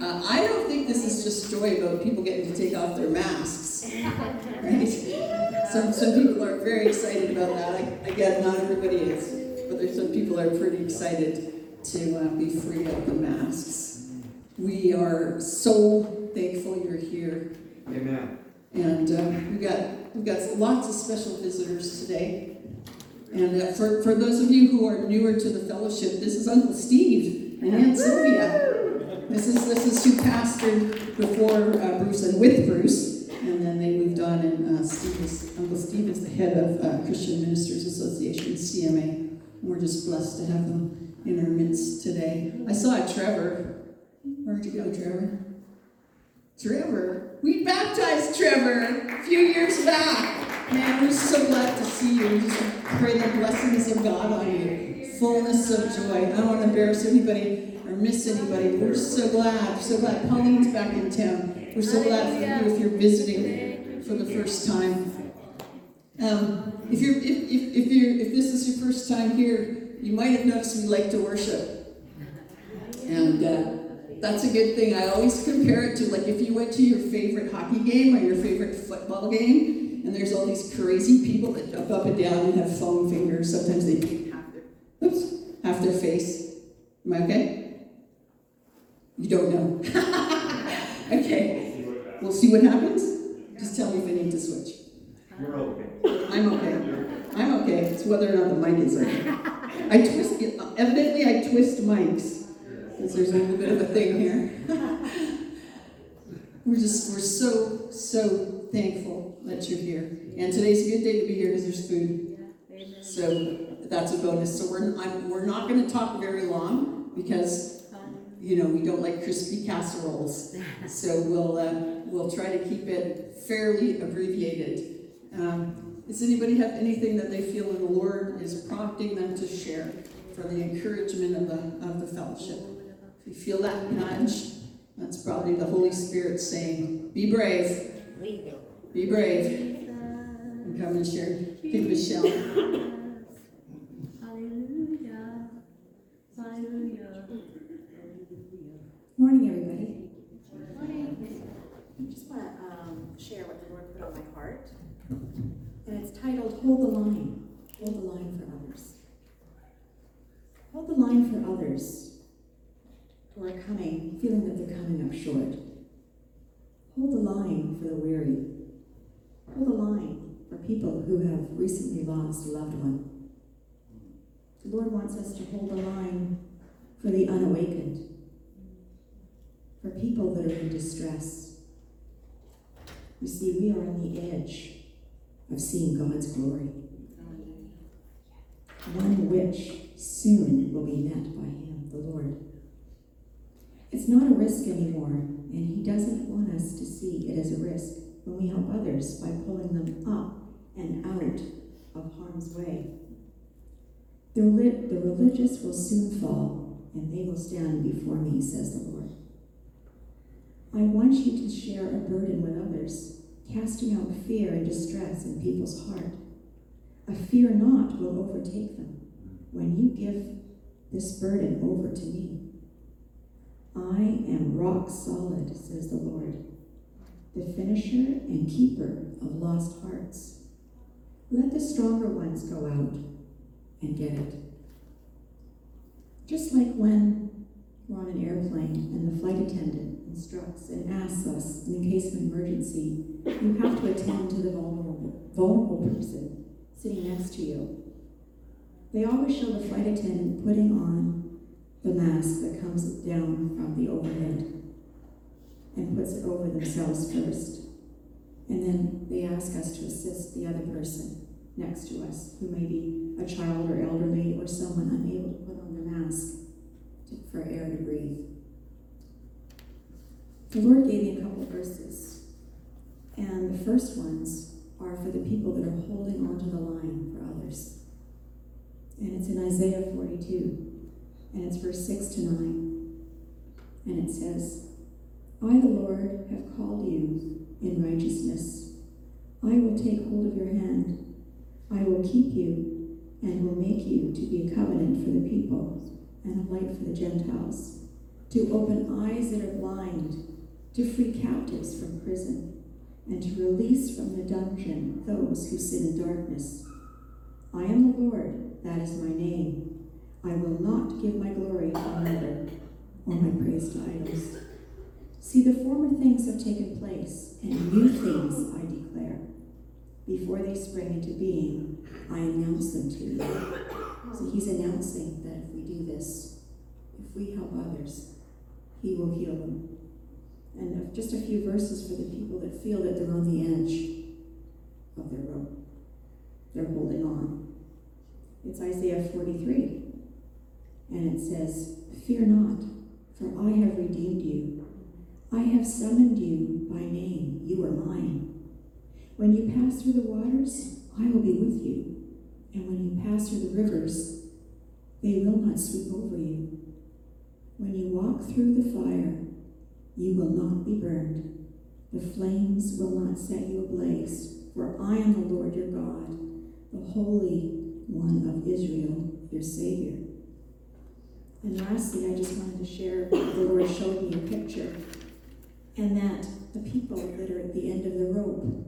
Uh, I don't think this is just joy about people getting to take off their masks, right? Some, some people are very excited about that. I, get not everybody is, but there's some people are pretty excited to uh, be free of the masks. We are so thankful you're here. Amen. And uh, we've got we've got lots of special visitors today. And uh, for, for those of you who are newer to the fellowship, this is Uncle Steve and Aunt Sylvia. This is this is who pastored before uh, Bruce and with Bruce, and then they moved on. And uh, Steve is, Uncle Steve is the head of uh, Christian Ministers Association (CMA). And we're just blessed to have them in our midst today. I saw Trevor. Where'd you go, Trevor? Trevor. We baptized Trevor a few years back. Man, we're so glad to see you. We just pray the blessings of God on you. Fullness of joy. I don't want to embarrass anybody or miss anybody, we're so glad. So glad Pauline's back in town. We're so glad for you if you're visiting for the first time. Um, if you're if, if, if you're if this is your first time here, you might have noticed we like to worship. And uh, that's a good thing. I always compare it to like if you went to your favorite hockey game or your favorite football game, and there's all these crazy people that jump up and down and have foam fingers. Sometimes they half their oops, half their face. Am I okay? You don't know. okay. We'll see what happens. Just tell me if I need to switch. You're okay. I'm okay. I'm okay. It's whether or not the mic is okay. I twist. Evidently, I twist mics. Because there's a little bit of a thing here. we're just, we're so, so thankful that you're here. And today's a good day to be here because there's food. So that's a bonus. So we're, I'm, we're not going to talk very long because, you know, we don't like crispy casseroles. So we'll, uh, we'll try to keep it fairly abbreviated. Um, does anybody have anything that they feel the Lord is prompting them to share for the encouragement of the, of the fellowship? If you feel that nudge, that's probably the Holy Spirit saying, Be brave. Be brave. And come and share. Give Michelle. Hallelujah. Hallelujah. Morning, everybody. Morning. I just want to um, share what the Lord put on my heart. And it's titled Hold the Line. Hold the line for others. Hold the line for others who are coming, feeling that they're coming up short. Hold the line for the weary. Hold the line for people who have recently lost a loved one. The Lord wants us to hold the line for the unawakened for people that are in distress. You see, we are on the edge of seeing God's glory, one which soon will be met by Him, the Lord. It's not a risk anymore, and He doesn't want us to see it as a risk when we help others by pulling them up and out of harm's way. The, the religious will soon fall, and they will stand before me, says the Lord. I want you to share a burden with others, casting out fear and distress in people's heart. A fear not will overtake them when you give this burden over to me. I am rock solid, says the Lord, the finisher and keeper of lost hearts. Let the stronger ones go out and get it. Just like when we're on an airplane and the flight attendant instructs and asks us, in the case of an emergency, you have to attend to the vulnerable, vulnerable person sitting next to you. They always show the flight attendant putting on the mask that comes down from the overhead and puts it over themselves first. And then they ask us to assist the other person next to us, who may be a child or elderly or someone unable to put on the mask for air to breathe. The Lord gave me a couple verses, and the first ones are for the people that are holding onto the line for others. And it's in Isaiah 42, and it's verse 6 to 9. And it says, I, the Lord, have called you in righteousness. I will take hold of your hand. I will keep you and will make you to be a covenant for the people and a light for the Gentiles, to open eyes that are blind to free captives from prison, and to release from the dungeon those who sit in darkness. I am the Lord, that is my name. I will not give my glory to another, or my praise to idols. See, the former things have taken place, and new things I declare. Before they spring into being, I announce them to you. So he's announcing that if we do this, if we help others, he will heal them. And just a few verses for the people that feel that they're on the edge of their rope. They're holding on. It's Isaiah 43. And it says, Fear not, for I have redeemed you. I have summoned you by name. You are mine. When you pass through the waters, I will be with you. And when you pass through the rivers, they will not sweep over you. When you walk through the fire, you will not be burned. The flames will not set you ablaze, for I am the Lord your God, the Holy One of Israel, your Savior. And lastly, I just wanted to share the Lord showed me a picture, and that the people that are at the end of the rope,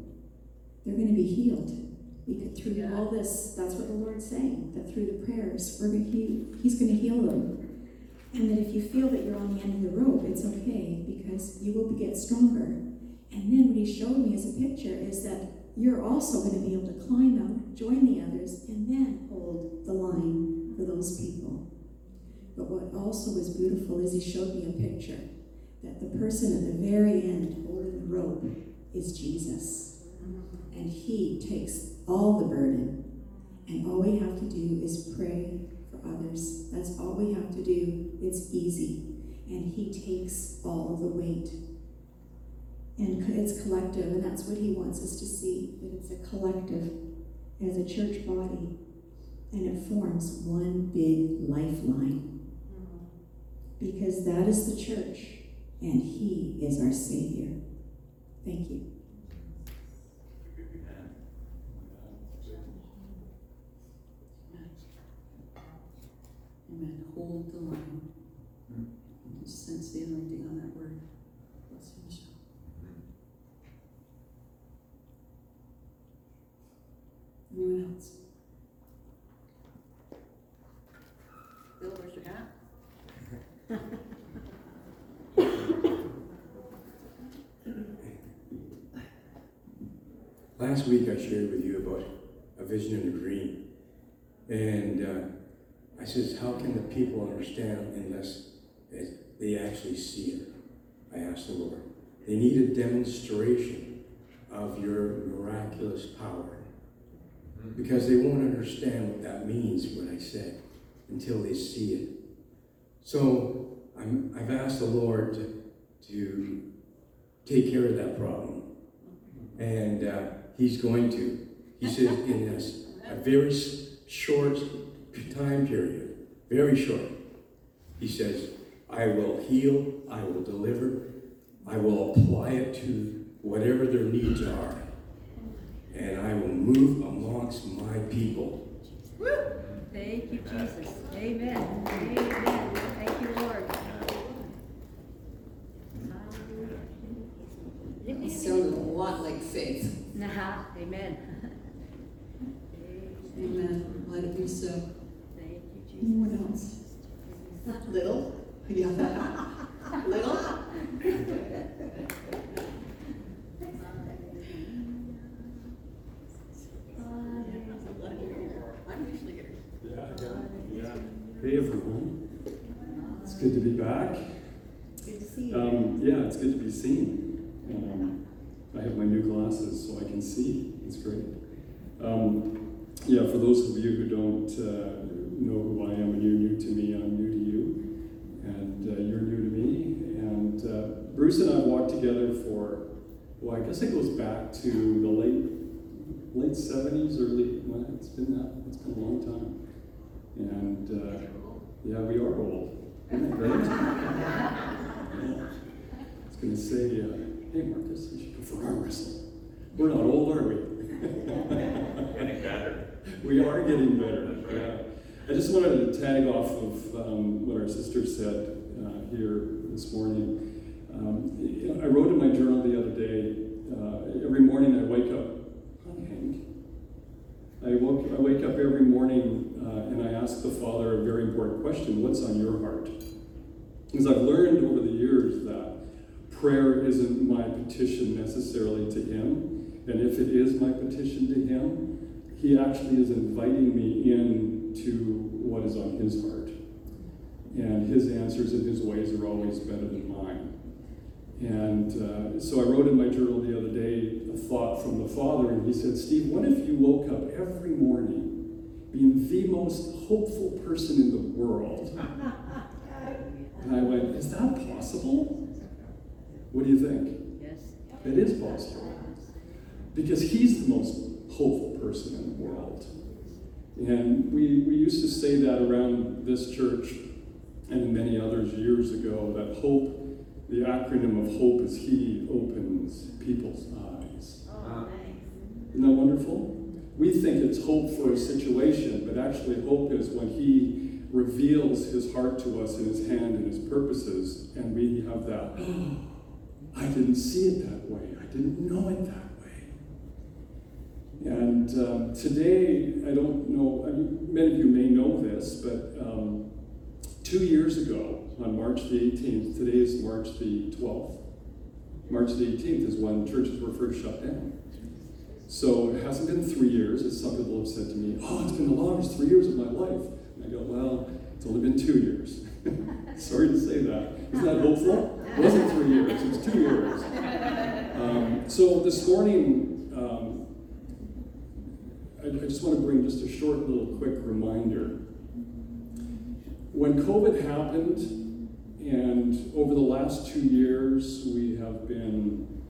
they're going to be healed. Because through Yeah. all this, that's what the Lord's saying, that through the prayers, we're going to he, He's going to heal them. And that if you feel that you're on the end of the rope, it's okay because you will get stronger. And then what he showed me as a picture is that you're also going to be able to climb out, join the others, and then hold the line for those people. But what also was beautiful is he showed me a picture that the person at the very end holding the rope is Jesus. And he takes all the burden. And all we have to do is pray others. That's all we have to do. It's easy. And he takes all the weight. And it's collective, and that's what he wants us to see that it's a collective as a church body. And it forms one big lifeline. Because that is the church, and he is our Savior. Thank you. Amen. Hold the line. Just sense the anointing on that word. Bless you, Michelle. Anyone else? Bill, where's your hat? Last week I shared with you about a vision and a dream. And uh, I says, how can the people understand unless they actually see it? I asked the Lord. They need a demonstration of your miraculous power. Because they won't understand what that means, what I said, until they see it. So I'm, I've asked the Lord to, to take care of that problem. And uh, He's going to. He says in this, a very short time period, very short, He says, I will heal, I will deliver, I will apply it to whatever their needs are, and I will move amongst my people. Thank you, Jesus. Amen. Amen. Thank you, Lord. It sounded a lot like faith. Nah, amen. Amen. Let it be so. Thank you, Jesus. Anyone else? Little? Yeah. Little? I'm usually here. Yeah, yeah, yeah. Hey everyone, it's good to be back. Good to see you. Um, yeah, it's good to be seen. Um, I have my new glasses so I can see. It's great. Um, yeah, for those of you who don't uh, know who I am and you're new to me, I'm new to you, and uh, you're new to me. And uh, Bruce and I walked together for, well, I guess it goes back to the late late 70s, early. Well, it's been that. It's been a long time. And uh, yeah, we are old. Isn't that great? yeah. I was going to say, uh, hey, Marcus, you should go for arm wrestling. We're not old, are we? Getting better. we are getting better. Yeah. I just wanted to tag off of um, what our sister said uh, here this morning. Um, I wrote question what's on your heart? Because I've learned over the years that prayer isn't my petition necessarily to Him. And if it is my petition to Him, He actually is inviting me in to what is on His heart. And His answers and His ways are always better than mine. And uh, so I wrote in my journal the other day a thought from the Father, and he said, Steve, what if you woke up every morning being the most hopeful person in the world? And I went, is that possible? What do you think? Yes. It is possible. Because he's the most hopeful person in the world. And we, we used to say that around this church and many others years ago that hope, the acronym of hope is He opens people's eyes. Oh, ah. Isn't that wonderful? We think it's hope for a situation, but actually, hope is when He reveals His heart to us in His hand and His purposes, and we have that, oh, I didn't see it that way. I didn't know it that way. And um, today, I don't know, I mean, many of you may know this, but um, two years ago, on March the 18th, today is March the 12th. March the 18th is when churches were first shut down. So it hasn't been three years, as some people have said to me, oh, it's been the longest three years of my life. And I go, well, it's only been two years. Sorry to say that. Isn't that hopeful? It wasn't three years, it was two years. Um, so this morning, um, I, I just want to bring just a short little quick reminder. When COVID happened, and over the last two years, we have been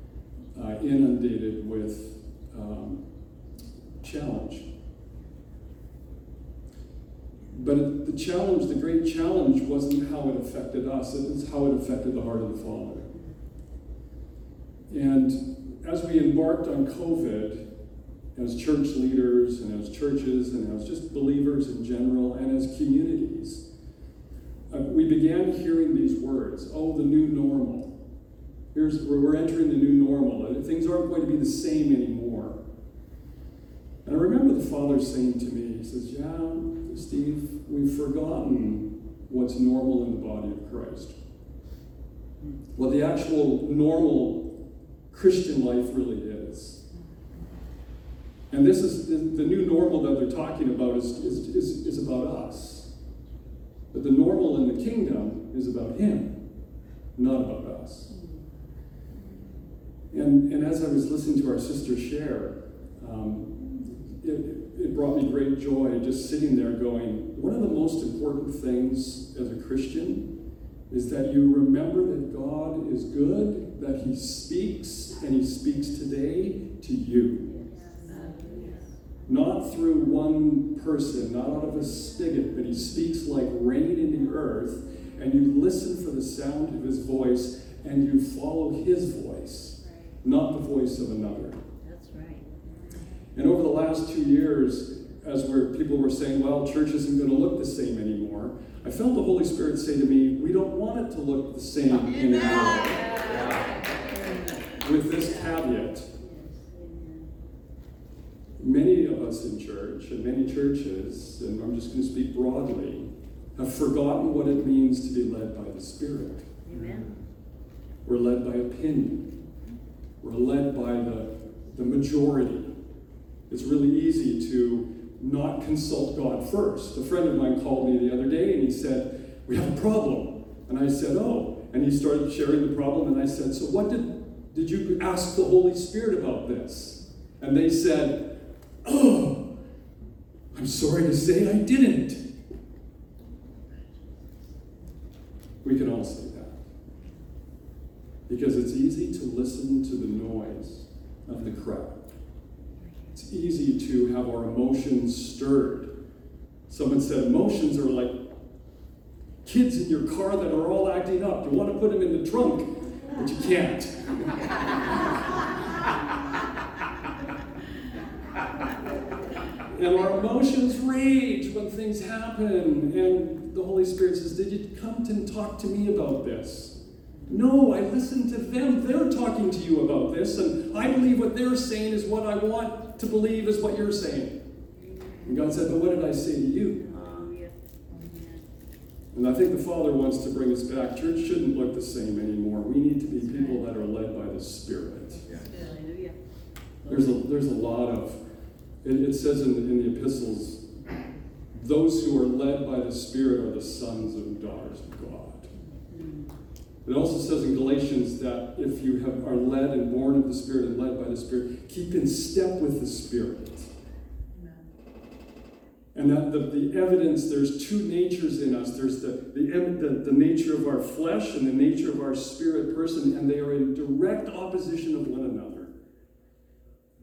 uh, inundated with um, challenge. But the challenge, the great challenge, wasn't how it affected us, it was how it affected the heart of the Father. And as we embarked on COVID, as church leaders and as churches and as just believers in general and as communities, uh, we began hearing these words oh, the new normal. Here's we're we're entering the new normal, things aren't going to be the same anymore. And I remember the father saying to me, he says, Yeah, Steve, we've forgotten what's normal in the body of Christ. What the actual normal Christian life really is. And this is the, the new normal that they're talking about is, is, is, is about us. But the normal in the kingdom is about Him, not about us. And, and as I was listening to our sister share, um, it, it brought me great joy just sitting there going, one of the most important things as a Christian is that you remember that God is good, that He speaks, and He speaks today to you. Not through one person, not out of a spigot, but He speaks like rain in the earth, and you listen for the sound of His voice, and you follow His voice, not the voice of another. And over the last two years, as where people were saying, well, church isn't going to look the same anymore, I felt the Holy Spirit say to me, we don't want it to look the same anymore. With this caveat, many of us in church, and many churches, and I'm just going to speak broadly, have forgotten what it means to be led by the Spirit. Amen. We're led by opinion. We're led by the, the majority. It's really easy to not consult God first. A friend of mine called me the other day and he said, We have a problem. And I said, Oh. And he started sharing the problem, and I said, So what did, did you ask the Holy Spirit about this? And they said, Oh, I'm sorry to say I didn't. We can all say that. Because it's easy to listen to the noise of the crowd. Easy to have our emotions stirred. Someone said emotions are like kids in your car that are all acting up. You want to put them in the trunk, but you can't. and our emotions rage when things happen. And the Holy Spirit says, Did you come to talk to me about this? No, I listened to them. They're talking to you about this, and I believe what they're saying is what I want to believe is what you're saying. And God said, But what did I say to you? And I think the Father wants to bring us back. Church shouldn't look the same anymore. We need to be people that are led by the Spirit. There's a, there's a lot of, it, it says in the, in the epistles, those who are led by the Spirit are the sons and daughters of God. It also says in Galatians that if you have, are led and born of the Spirit and led by the Spirit, keep in step with the Spirit. And that the, the evidence, there's two natures in us. There's the, the, the, the nature of our flesh and the nature of our spirit person, and they are in direct opposition of one another.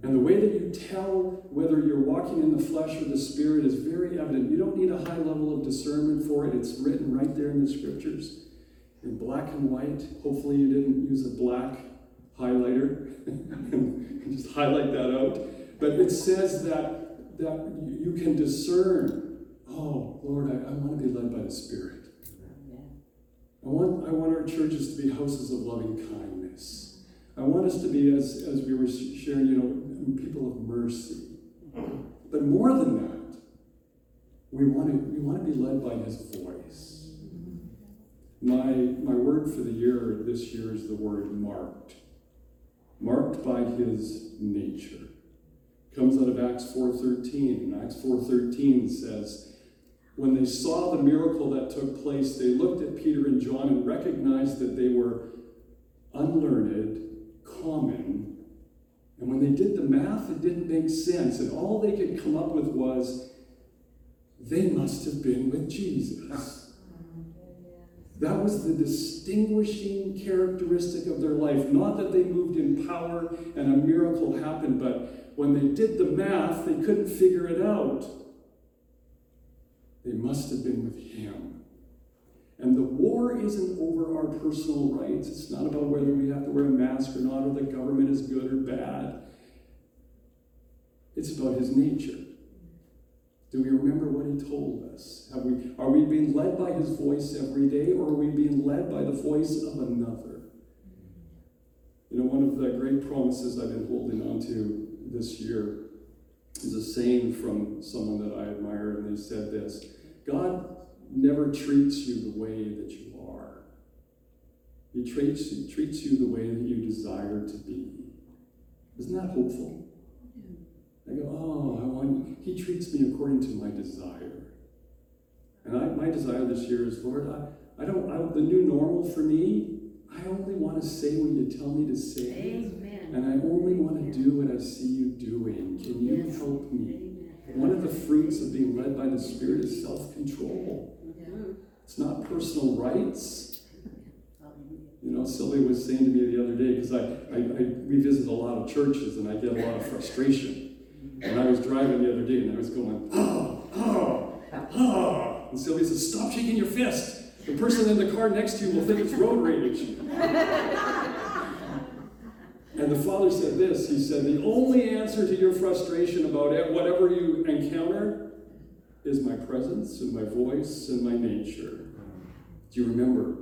And the way that you tell whether you're walking in the flesh or the spirit is very evident. You don't need a high level of discernment for it. It's written right there in the scriptures in black and white. Hopefully, you didn't use a black highlighter and just highlight that out. But it says that that you can discern. Oh, Lord, I, I want to be led by the Spirit. I want, I want our churches to be houses of loving kindness. I want us to be, as, as we were sharing, you know, people of mercy. But more than that, we want to, we want to be led by His voice. My, my word for the year this year is the word marked. Marked by His nature comes out of Acts 4:13. And Acts 4:13 says, when they saw the miracle that took place, they looked at Peter and John and recognized that they were unlearned, common. And when they did the math, it didn't make sense. And all they could come up with was, they must have been with Jesus. That was the distinguishing characteristic of their life. Not that they moved in power and a miracle happened, but when they did the math, they couldn't figure it out. They must have been with Him. And the war isn't over our personal rights. It's not about whether we have to wear a mask or not, or the government is good or bad. It's about His nature. Do we remember what He told us? Have we, are we being led by His voice every day, or are we being led by the voice of another? You know, one of the great promises I've been holding on to this year is a saying from someone that I admire, and they said this God never treats you the way that you are, He treats, he treats you the way that you desire to be. Isn't that hopeful? I go, oh, I want, He treats me according to my desire. And I, my desire this year is, Lord, I, I don't, I, the new normal for me, I only want to say what you tell me to say. Amen. And I only want to do what I see you doing. Can you Yes. help me? Amen. One of the fruits of being led by the Spirit is self control. Yeah. It's not personal rights. You know, Sylvia was saying to me the other day, because I, I, I, we visit a lot of churches and I get a lot of frustration. And I was driving the other day and I was going, oh, oh, oh. And Sylvia said, stop shaking your fist. The person in the car next to you will think it's road rage. And the father said this He said, The only answer to your frustration about it, whatever you encounter is my presence and my voice and my nature. Do you remember?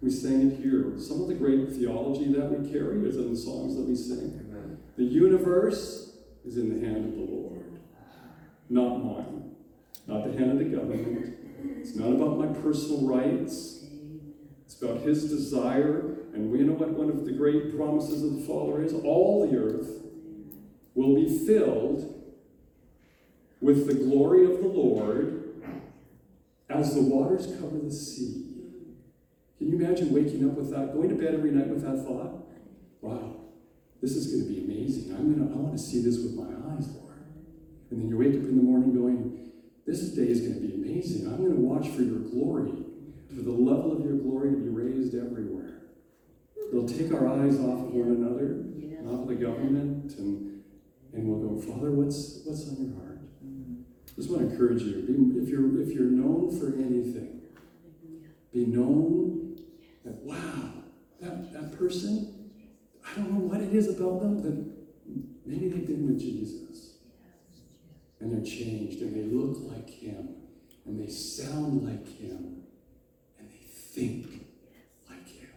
We sang it here. Some of the great theology that we carry is in the songs that we sing. The universe is in the hand of the Lord, not mine, not the hand of the government. It's not about my personal rights. It's about his desire. And we know what one of the great promises of the Father is all the earth will be filled with the glory of the Lord as the waters cover the sea. Can you imagine waking up with that, going to bed every night with that thought? Wow, this is going to be amazing. I'm gonna, I want to see this with my eyes, Lord. And then you wake up in the morning going, this day is going to be amazing. I'm going to watch for your glory, for the level of your glory to be raised everywhere. It'll take our eyes off of one another, Yes. off of the government, and, and we'll go, Father, what's, what's on your heart? Mm-hmm. Just want to encourage you. Be, if you're if you're known for anything, be known that wow, that, that person, I don't know what it is about them, but maybe they've been with Jesus. And they're changed and they look like him and they sound like him and they think like him.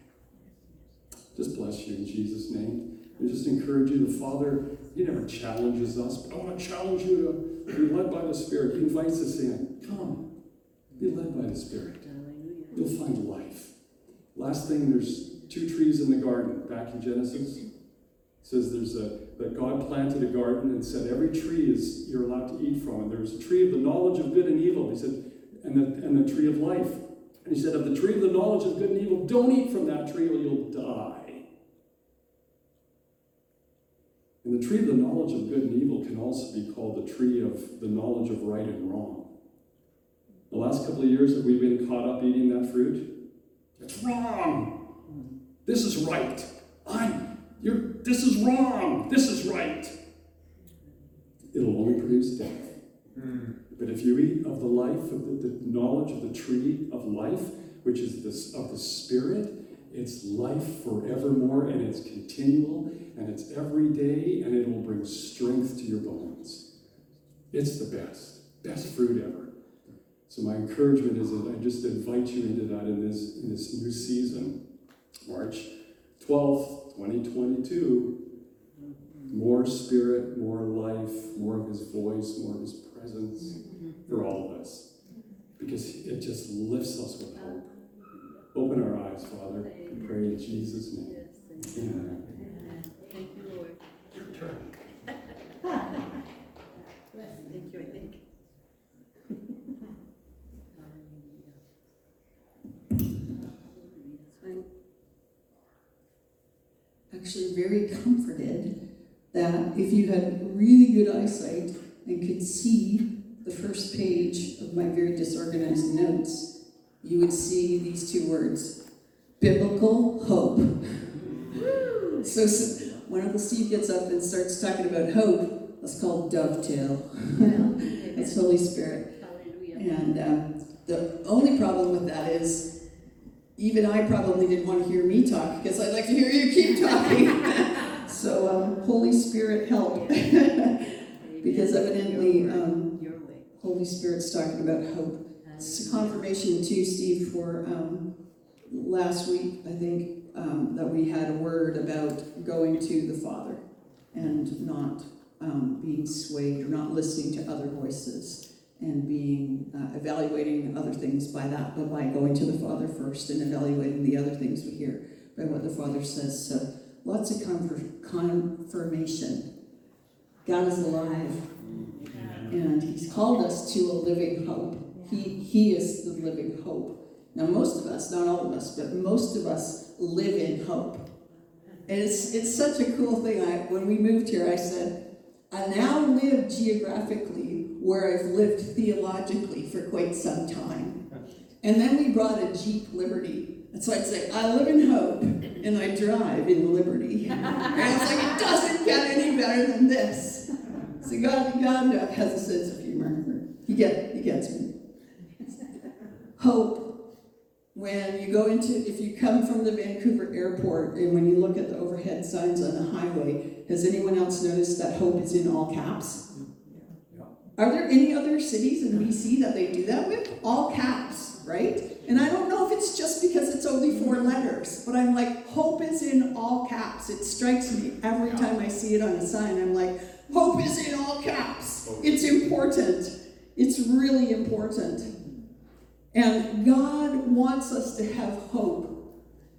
Just bless you in Jesus' name. And just encourage you. The Father, He never challenges us, but I want to challenge you to be led by the Spirit. He invites us in. Come, be led by the Spirit. You'll find life. Last thing, there's two trees in the garden, back in Genesis. It says there's a, that God planted a garden and said every tree is, you're allowed to eat from. And there was a tree of the knowledge of good and evil. He said, and the, and the tree of life. And he said, of the tree of the knowledge of good and evil, don't eat from that tree or you'll die. And the tree of the knowledge of good and evil can also be called the tree of the knowledge of right and wrong. The last couple of years that we've been caught up eating that fruit, it's wrong. This is right. I'm, you're, this is wrong. This is right. It'll only produce death. Hmm. But if you eat of the life, of the, the knowledge of the tree of life, which is this of the Spirit, it's life forevermore and it's continual and it's every day and it will bring strength to your bones. It's the best, best fruit ever. So my encouragement is that I just invite you into that in this in this new season, March 12th, 2022. More spirit, more life, more of his voice, more of his presence for all of us. Because it just lifts us with hope. Open our eyes, Father. We pray in Jesus' name. Yes, thank you. Amen. Thank you, Lord. Your turn. Thank you, I think. Actually very comforted that if you had really good eyesight and could see the first page of my very disorganized notes, you would see these two words biblical hope. So, so when Uncle Steve gets up and starts talking about hope, that's called dovetail. That's Holy Spirit. Hallelujah. And um, the only problem with that is, even I probably didn't want to hear me talk because I'd like to hear you keep talking. so, um, Holy Spirit, help. because evidently, um, Holy Spirit's talking about hope. It's a confirmation, too, Steve, for um, last week, I think, um, that we had a word about going to the Father and not um, being swayed or not listening to other voices and being uh, evaluating other things by that, but by going to the Father first and evaluating the other things we hear by what the Father says. So lots of confir- confirmation. God is alive, and He's called us to a living hope. He He is the living hope. Now, most of us, not all of us, but most of us live in hope. And it's, it's such a cool thing. I, when we moved here, I said, I now live geographically where I've lived theologically for quite some time. And then we brought a Jeep Liberty. And so I'd say, I live in hope and I drive in liberty. And it's like, it doesn't get any better than this. So God, God has a sense of humor. He, get, he gets me. Hope when you go into, if you come from the Vancouver airport and when you look at the overhead signs on the highway, has anyone else noticed that hope is in all caps? Are there any other cities in BC that they do that with? All caps, right? And I don't know if it's just because it's only four letters, but I'm like, hope is in all caps. It strikes me every time I see it on a sign. I'm like, hope is in all caps. It's important. It's really important. And God wants us to have hope.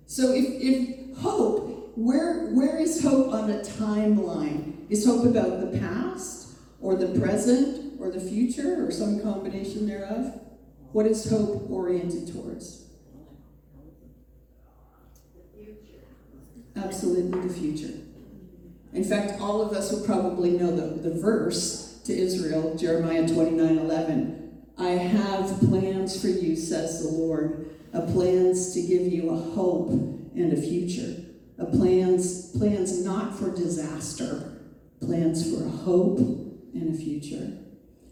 So if, if hope, where, where is hope on a timeline? Is hope about the past or the present or the future or some combination thereof? What is hope oriented towards? Absolutely the future. In fact, all of us will probably know the, the verse to Israel, Jeremiah 29 11. I have plans for you, says the Lord, a plans to give you a hope and a future, a plans plans not for disaster, plans for a hope and a future.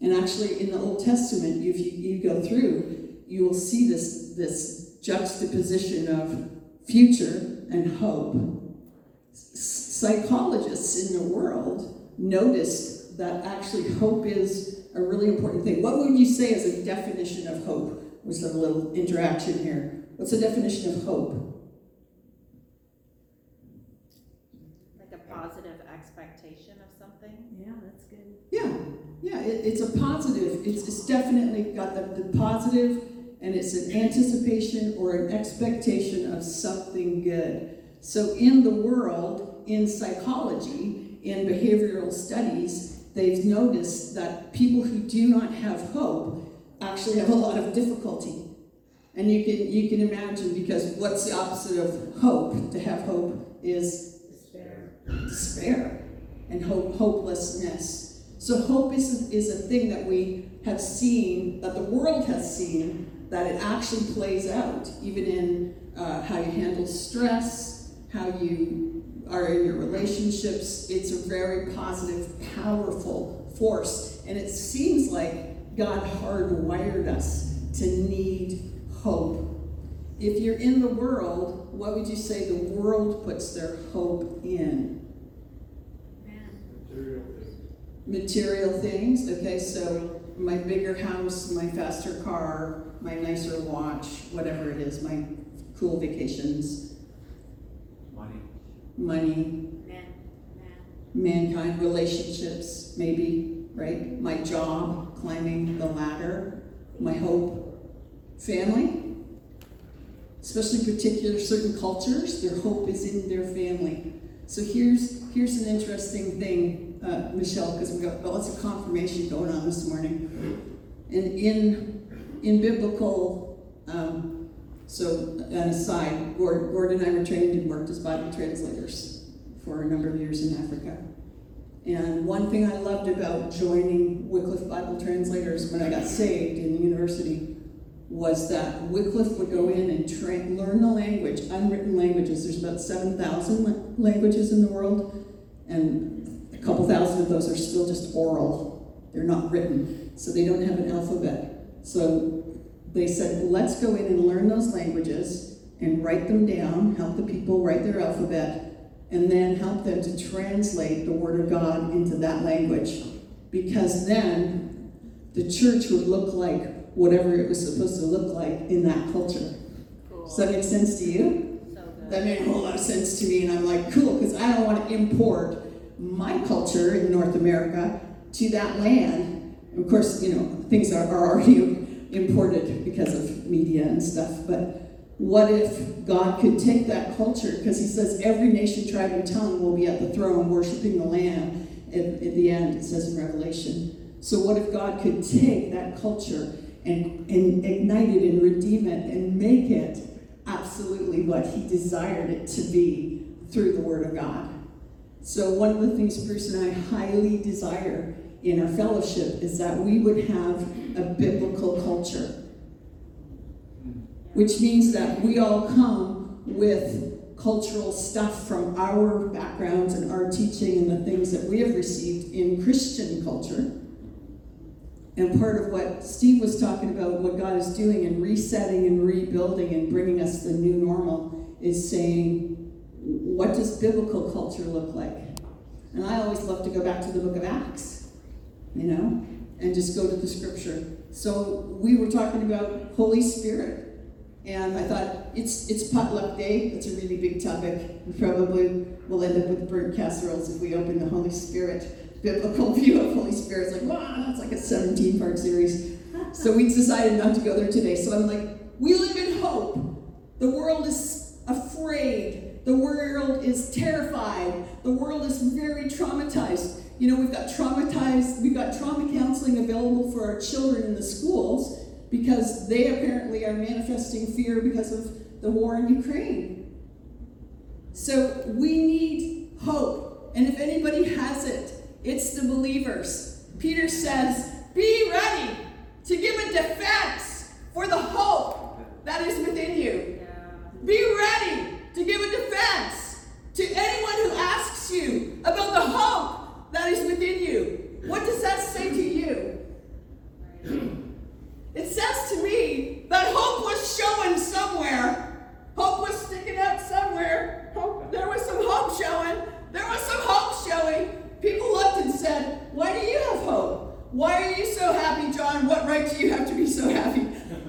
And actually, in the Old Testament, if you, you go through, you will see this this juxtaposition of future and hope. Psychologists in the world noticed that actually hope is a really important thing. What would you say is a definition of hope? Was there a little interaction here? What's the definition of hope? Like a positive expectation of something? Yeah, that's good. Yeah, yeah, it, it's a positive. It's, it's definitely got the, the positive and it's an anticipation or an expectation of something good. So in the world, in psychology, in behavioral studies, they've noticed that people who do not have hope actually have a lot of difficulty. And you can you can imagine because what's the opposite of hope? To have hope is Despair. despair and hope, hopelessness. So hope is, is a thing that we have seen, that the world has seen, that it actually plays out, even in uh, how you handle stress, how you are in your relationships. It's a very positive, powerful force. And it seems like God hardwired us to need hope. If you're in the world, what would you say the world puts their hope in? material things. Okay, so my bigger house, my faster car, my nicer watch, whatever it is, my cool vacations, Money. money, Man, man. mankind, relationships, maybe, right? My job, climbing the ladder, my hope, family. Especially particular certain cultures, their hope is in their family. So here's here's an interesting thing, uh, Michelle, because we've got lots of confirmation going on this morning. And in in biblical, um, so an aside, Gord, Gordon and I were trained and worked as Bible translators for a number of years in Africa. And one thing I loved about joining Wycliffe Bible Translators when I got saved in university was that Wycliffe would go in and tra- learn the language, unwritten languages. There's about 7,000 languages in the world, and a couple thousand of those are still just oral. They're not written, so they don't have an alphabet. So they said, let's go in and learn those languages and write them down, help the people write their alphabet, and then help them to translate the Word of God into that language. Because then the church would look like whatever it was supposed to look like in that culture. Cool. Does that make sense to you? So. That made a whole lot of sense to me, and I'm like, cool, because I don't want to import my culture in North America to that land. Of course, you know, things are, are already imported because of media and stuff, but what if God could take that culture? Because he says every nation, tribe, and tongue will be at the throne worshiping the Lamb at, at the end, it says in Revelation. So, what if God could take that culture and, and ignite it and redeem it and make it absolutely what he desired it to be through the Word of God? So, one of the things Bruce and I highly desire in our fellowship is that we would have a biblical culture hmm. which means that we all come with cultural stuff from our backgrounds and our teaching and the things that we have received in Christian culture. And part of what Steve was talking about, what God is doing and resetting and rebuilding and bringing us the new normal, is saying, what does biblical culture look like? And I always love to go back to the book of Acts, you know, and just go to the scripture. So we were talking about Holy Spirit. And I thought it's it's potluck day. It's a really big topic. We probably will end up with burnt casseroles if we open the Holy Spirit biblical view of Holy Spirit. It's like wow, that's like a 17 part series. So we decided not to go there today. So I'm like, we live in hope. The world is afraid. The world is terrified. The world is very traumatized. You know, we've got traumatized. We've got trauma counseling available for our children in the schools because they apparently are manifesting fear because of the war in Ukraine. So we need hope. And if anybody has it, it's the believers. Peter says, Be ready to give a defense for the hope that is within you. Yeah. Be ready to give a defense to anyone who asks you about the hope that is within you. What does that say to you? It says to me that hope was showing somewhere. Hope was sticking out somewhere. Hope, there was some hope showing. There was some hope showing. People looked and said, Why do you have hope? Why are you so happy, John? What right do you have to be so happy?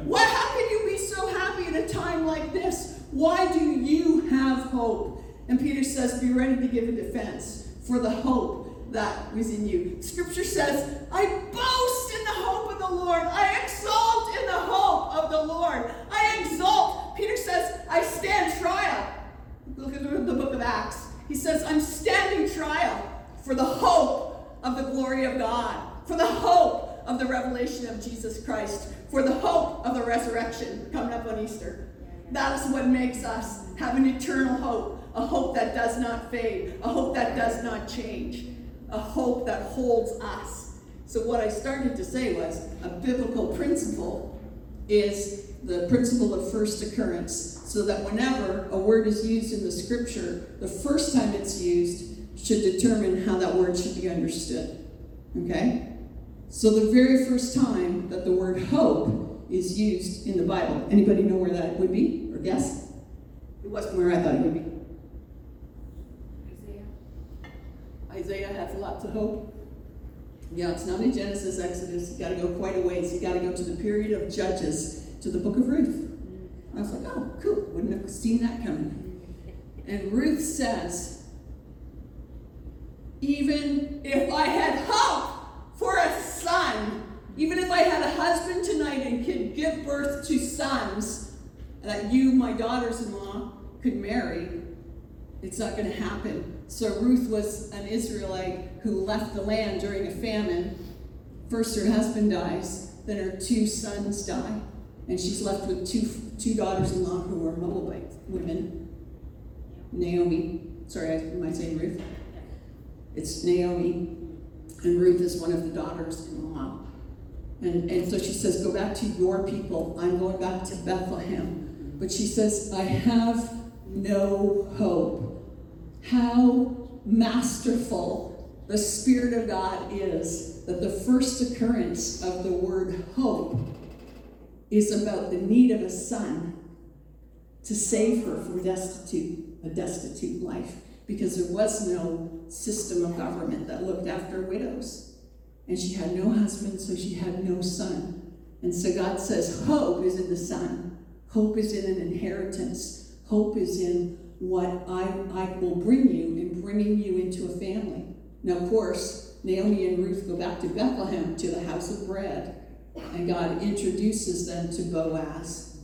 What, how can you be so happy in a time like this? Why do you have hope? And Peter says, Be ready to give a defense for the hope that was in you. Scripture says, I boast in the hope of the Lord. I exalt in the hope of the Lord. I exalt. Peter says, I stand trial. Look at the book of Acts. He says, I'm standing trial for the hope of the glory of God, for the hope of the revelation of Jesus Christ, for the hope of the resurrection coming up on Easter. That is what makes us have an eternal hope, a hope that does not fade, a hope that does not change, a hope that holds us. So, what I started to say was a biblical principle is the principle of first occurrence, so that whenever a word is used in the scripture, the first time it's used should determine how that word should be understood. Okay? So, the very first time that the word hope is used in the Bible, anybody know where that would be or guess? It wasn't where I thought it would be. Isaiah Isaiah has lots of hope. Yeah, it's not in Genesis, Exodus. You got to go quite a ways. You got to go to the period of Judges, to the book of Ruth. I was like, oh, cool. Wouldn't have seen that coming. And Ruth says, even if I had hope for a son, even if I had a husband tonight and could give birth to sons that you, my daughters in law, could marry, it's not going to happen. So Ruth was an Israelite who left the land during a famine. First, her husband dies, then her two sons die, and she's left with two, two daughters in law who are Moabite women. Naomi, sorry, am I saying Ruth? It's Naomi, and Ruth is one of the daughters in law. And, and so she says, Go back to your people. I'm going back to Bethlehem. But she says, I have no hope. How masterful the Spirit of God is that the first occurrence of the word hope is about the need of a son to save her from destitute, a destitute life, because there was no system of government that looked after widows. And she had no husband, so she had no son. And so God says, hope is in the son. Hope is in an inheritance. Hope is in what I, I will bring you in bringing you into a family. Now, of course, Naomi and Ruth go back to Bethlehem to the house of bread, and God introduces them to Boaz.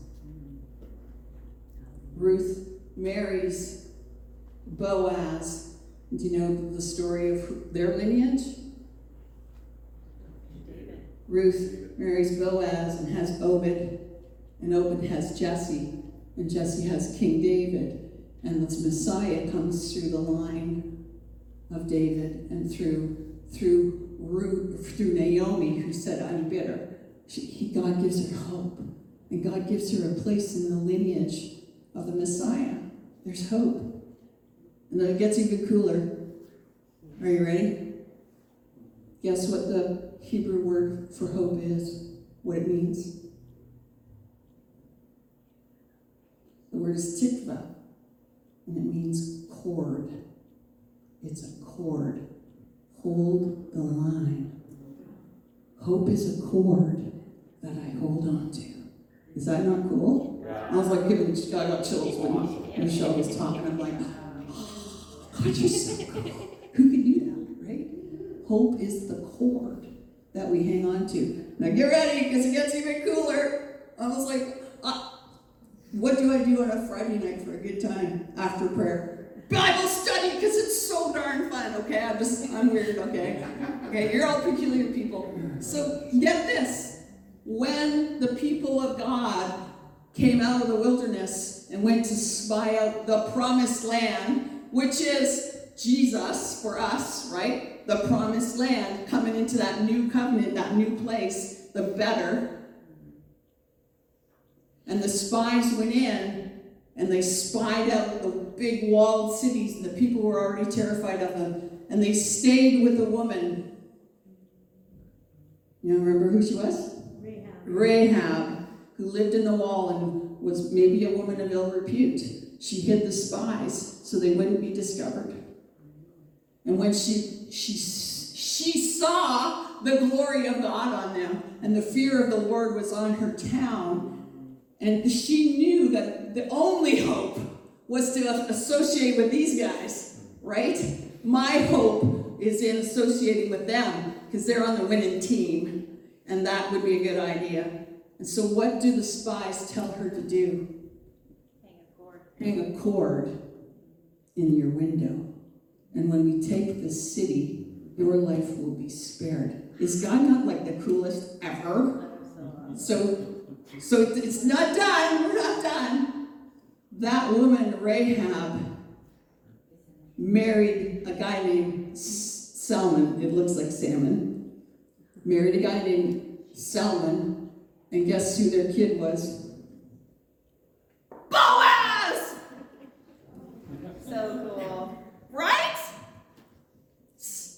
Ruth marries Boaz. Do you know the story of their lineage? Ruth marries Boaz and has Obed, and Obed has Jesse, and Jesse has King David, and the Messiah comes through the line of David and through through Ruth, through Naomi, who said, "I'm bitter." She, he, God gives her hope, and God gives her a place in the lineage of the Messiah. There's hope, and then it gets even cooler. Are you ready? Guess what the Hebrew word for hope is? What it means? The word is tikva, and it means cord. It's a cord. Hold the line. Hope is a cord that I hold on to. Is that not cool? I was like giving I got chills when Michelle was talking. I'm like, oh, God, you're so cool. Who could do that, right? Hope is the cord that we hang on to. Now get ready, because it gets even cooler. I was like, uh, what do I do on a Friday night for a good time after prayer? Bible study, because it's so darn fun, okay? I'm just, I'm weird, okay? Okay, you're all peculiar people. So get this. When the people of God came out of the wilderness and went to spy out the promised land, which is Jesus for us, right? The promised land, coming into that new covenant, that new place, the better. And the spies went in and they spied out the big walled cities, and the people were already terrified of them. And they stayed with the woman. You remember who she was? Rahab. Rahab, who lived in the wall and was maybe a woman of ill repute. She hid the spies so they wouldn't be discovered. And when she she she saw the glory of God on them, and the fear of the Lord was on her town, and she knew that the only hope was to associate with these guys, right? My hope is in associating with them because they're on the winning team, and that would be a good idea. And so, what do the spies tell her to do? Hang a cord. Hang a cord in your window. And when we take this city, your life will be spared. Is God not like the coolest ever? So, so it's not done. We're not done. That woman, Rahab, married a guy named Salmon. It looks like salmon. Married a guy named Salmon, and guess who their kid was? Boaz! So cool. Right?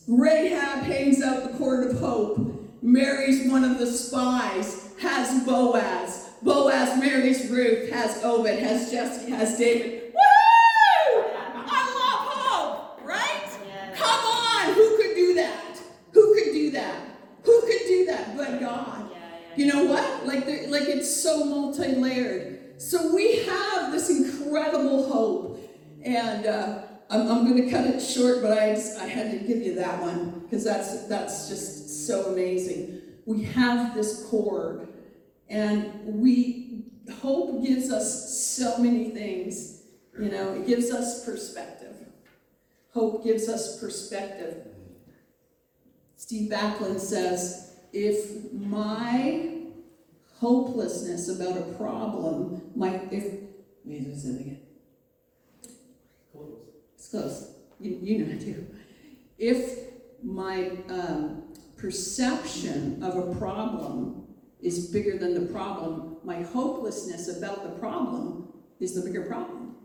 Rahab hangs out the cord of hope, marries one of the spies, has Boaz. Boaz marries Ruth, has Obed, has Jesse, has David. Woo! I love hope, right? Yes. Come on, who could do that? Who could do that? Who could do that but God? Yeah, yeah. You know what? Like, like it's so multi-layered. So we have this incredible hope, and uh, I'm, I'm going to cut it short, but I just, I had to give you that one because that's that's just so amazing. We have this cord, and we hope gives us so many things. You know, it gives us perspective. Hope gives us perspective. Steve Backlund says, if my hopelessness about a problem, my if wait a second. It's close. You, you know do. If my um, perception of a problem is bigger than the problem, my hopelessness about the problem is the bigger problem.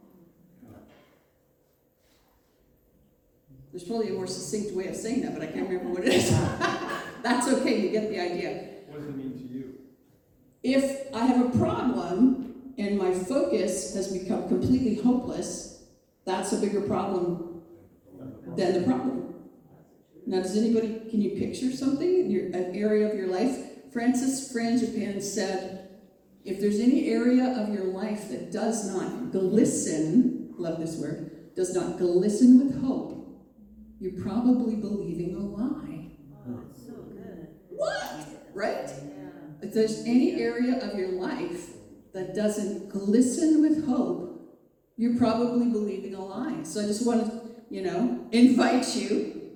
There's probably a more succinct way of saying that, but I can't remember what it is. That's okay, you get the idea. What does it mean to you? If I have a problem and my focus has become completely hopeless, that's a bigger problem than the problem. Now, does anybody, can you picture something in your, an area of your life? Francis Frangipane said, if there's any area of your life that does not glisten, love this word, does not glisten with hope, you're probably believing a lie. Oh, so good. What? Right? Yeah. If there's any area of your life that doesn't glisten with hope, you're probably believing a lie. So I just want to, you know, invite you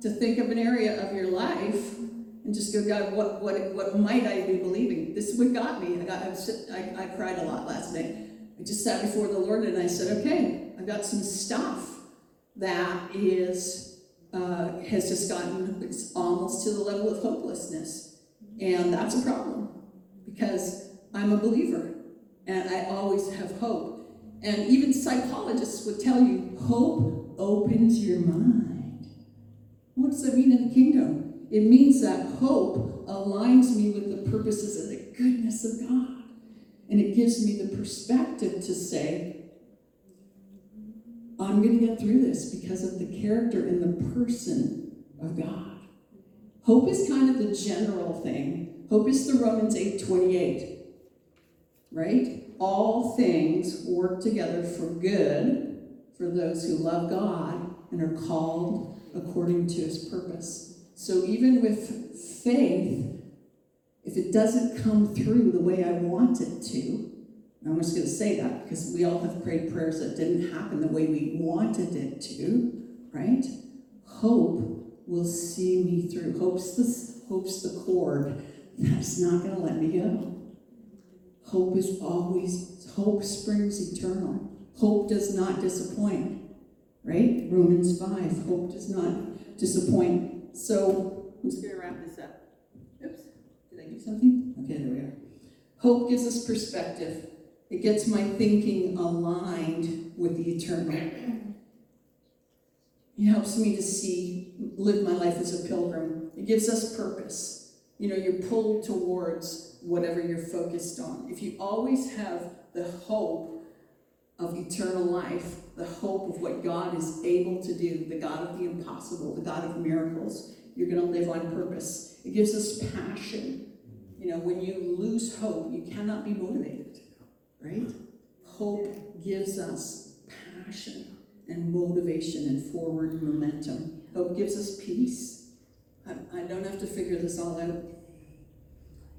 to think of an area of your life and just go, God, what, what, what might I be believing? This is what got me. I, got, I, was, I, I cried a lot last night. I just sat before the Lord and I said, okay, I've got some stuff that is, uh, has just gotten it's almost to the level of hopelessness. And that's a problem because I'm a believer and I always have hope. And even psychologists would tell you hope opens your mind. What does that mean in the kingdom? It means that hope aligns me with the purposes and the goodness of God. And it gives me the perspective to say, I'm going to get through this because of the character and the person of God. Hope is kind of the general thing. Hope is the Romans 8:28. Right? All things work together for good for those who love God and are called according to his purpose. So even with faith, if it doesn't come through the way I want it to, I'm just going to say that because we all have prayed prayers that didn't happen the way we wanted it to, right? Hope will see me through. Hope's the, hope's the cord that's not going to let me go. Hope is always, hope springs eternal. Hope does not disappoint, right? Romans 5, hope does not disappoint. So, who's going to wrap this up? Oops, did I do something? Okay, there we are. Hope gives us perspective. It gets my thinking aligned with the eternal. It helps me to see, live my life as a pilgrim. It gives us purpose. You know, you're pulled towards whatever you're focused on. If you always have the hope of eternal life, the hope of what God is able to do, the God of the impossible, the God of miracles, you're going to live on purpose. It gives us passion. You know, when you lose hope, you cannot be motivated, right? Hope gives us passion and motivation and forward momentum. Hope gives us peace. I, I don't have to figure this all out.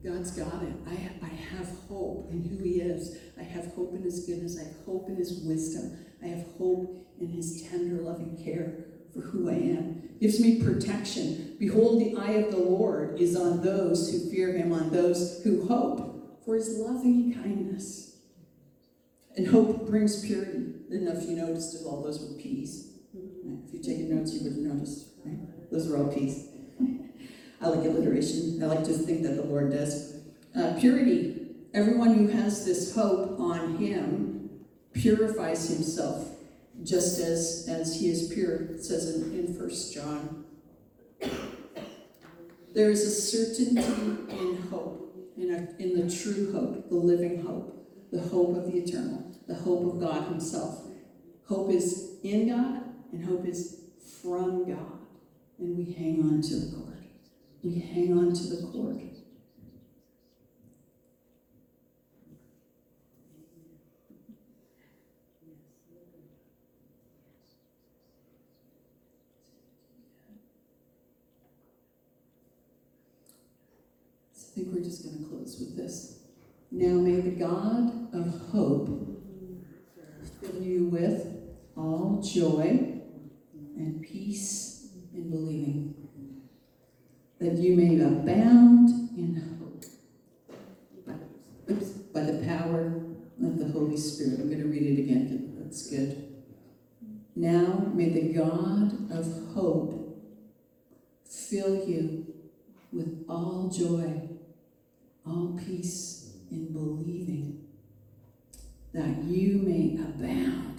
God's got it. I, I have hope in who He is. I have hope in His goodness. I have hope in His wisdom. I have hope in His tender, loving care for who I am. Gives me protection. Behold, the eye of the Lord is on those who fear Him, on those who hope for His loving kindness. And hope brings purity. Didn't know if you noticed if all those were P's. If you're taking notes, you would have noticed. Right? Those are all P's. I like alliteration. I like to think that the Lord does. Uh, purity. Everyone who has this hope on Him purifies himself just as, as He is pure. It says in, in 1 John. There is a certainty in hope, in, a, in the true hope, the living hope, the hope of the eternal, the hope of God Himself. Hope is in God, and hope is from God. And we hang on to the cord. We hang on to the cord. So I think we're just going to close with this. Now may the God of hope fill you with all joy and peace in believing, that you may abound in hope. Oops, by the power of the Holy Spirit. I'm going to read it again. That's good. Now may the God of hope fill you with all joy, all peace in believing, that you may abound.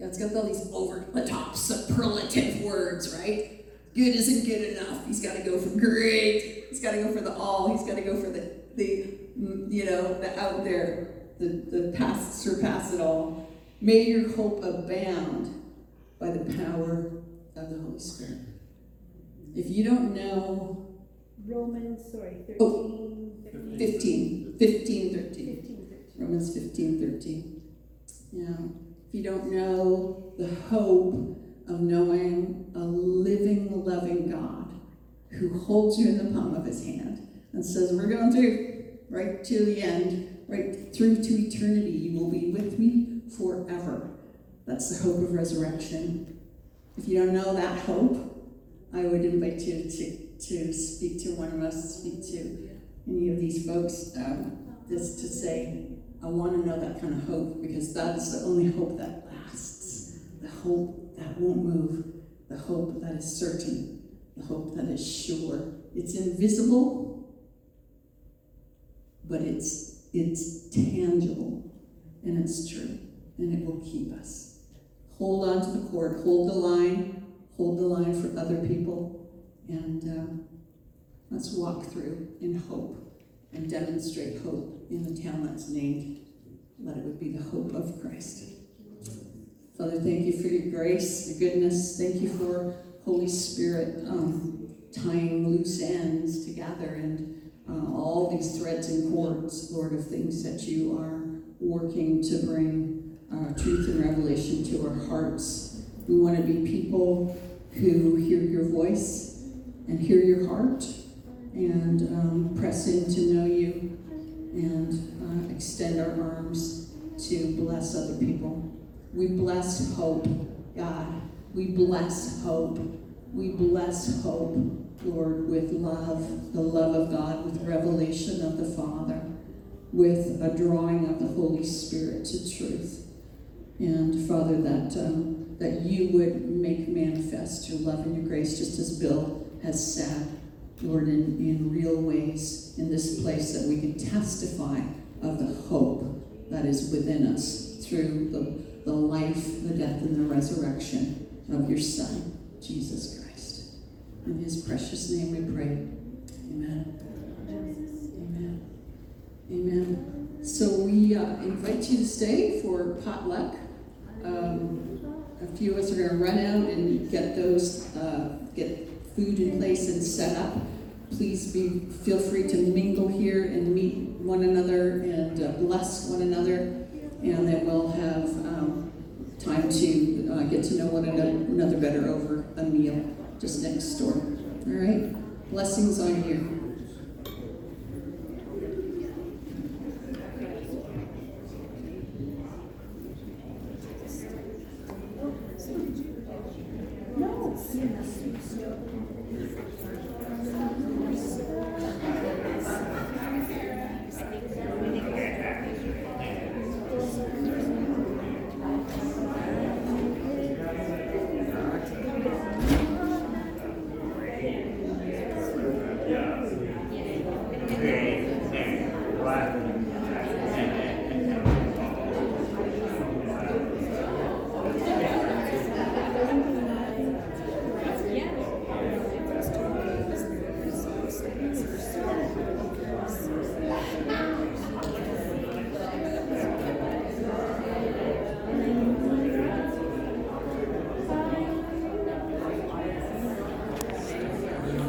God's got all these over the top superlative words, right? Good isn't good enough. He's got to go for great. He's got to go for the all. He's got to go for the, the you know, the out there, the, the past, surpass it all. May your hope abound by the power of the Holy Spirit. If you don't know Romans, sorry, Oh, thirteen. 15, 15, 13. 15, 13. Romans 15, 13. Yeah. If you don't know the hope of knowing a living, loving God who holds you in the palm of his hand and says, We're going through right to the end, right through to eternity. You will be with me forever. That's the hope of resurrection. If you don't know that hope, I would invite you to, to speak to one of us, speak to any of these folks, um, just to say, I want to know that kind of hope because that is the only hope that lasts. The hope that won't move. The hope that is certain. The hope that is sure. It's invisible, but it's it's tangible and it's true and it will keep us. Hold on to the cord. Hold the line. Hold the line for other people, and um, let's walk through in hope and demonstrate hope in the town that's named. Let it would be the hope of Christ. Father, thank you for your grace, your goodness. Thank you for Holy Spirit um, tying loose ends together and uh, all these threads and cords, Lord, of things that you are working to bring uh, truth and revelation to our hearts. We want to be people who hear your voice and hear your heart and um, to know you and uh, extend our arms to bless other people. We bless hope, God. We bless hope. We bless hope, Lord, with love, the love of God, with revelation of the Father, with a drawing of the Holy Spirit to truth. And Father, that um, that you would make manifest your love and your grace, just as Bill has said. Lord, in, in real ways in this place that we can testify of the hope that is within us through the, the life, the death, and the resurrection of your Son, Jesus Christ. In his precious name we pray. Amen. Amen. Amen. So we uh, invite you to stay for potluck. Um, a few of us are going to run out and get those, uh, get food in place and set up. Please be feel free to mingle here and meet one another and uh, bless one another, and then we'll have um, time to uh, get to know one another, another better over a meal just next door. All right, blessings on you.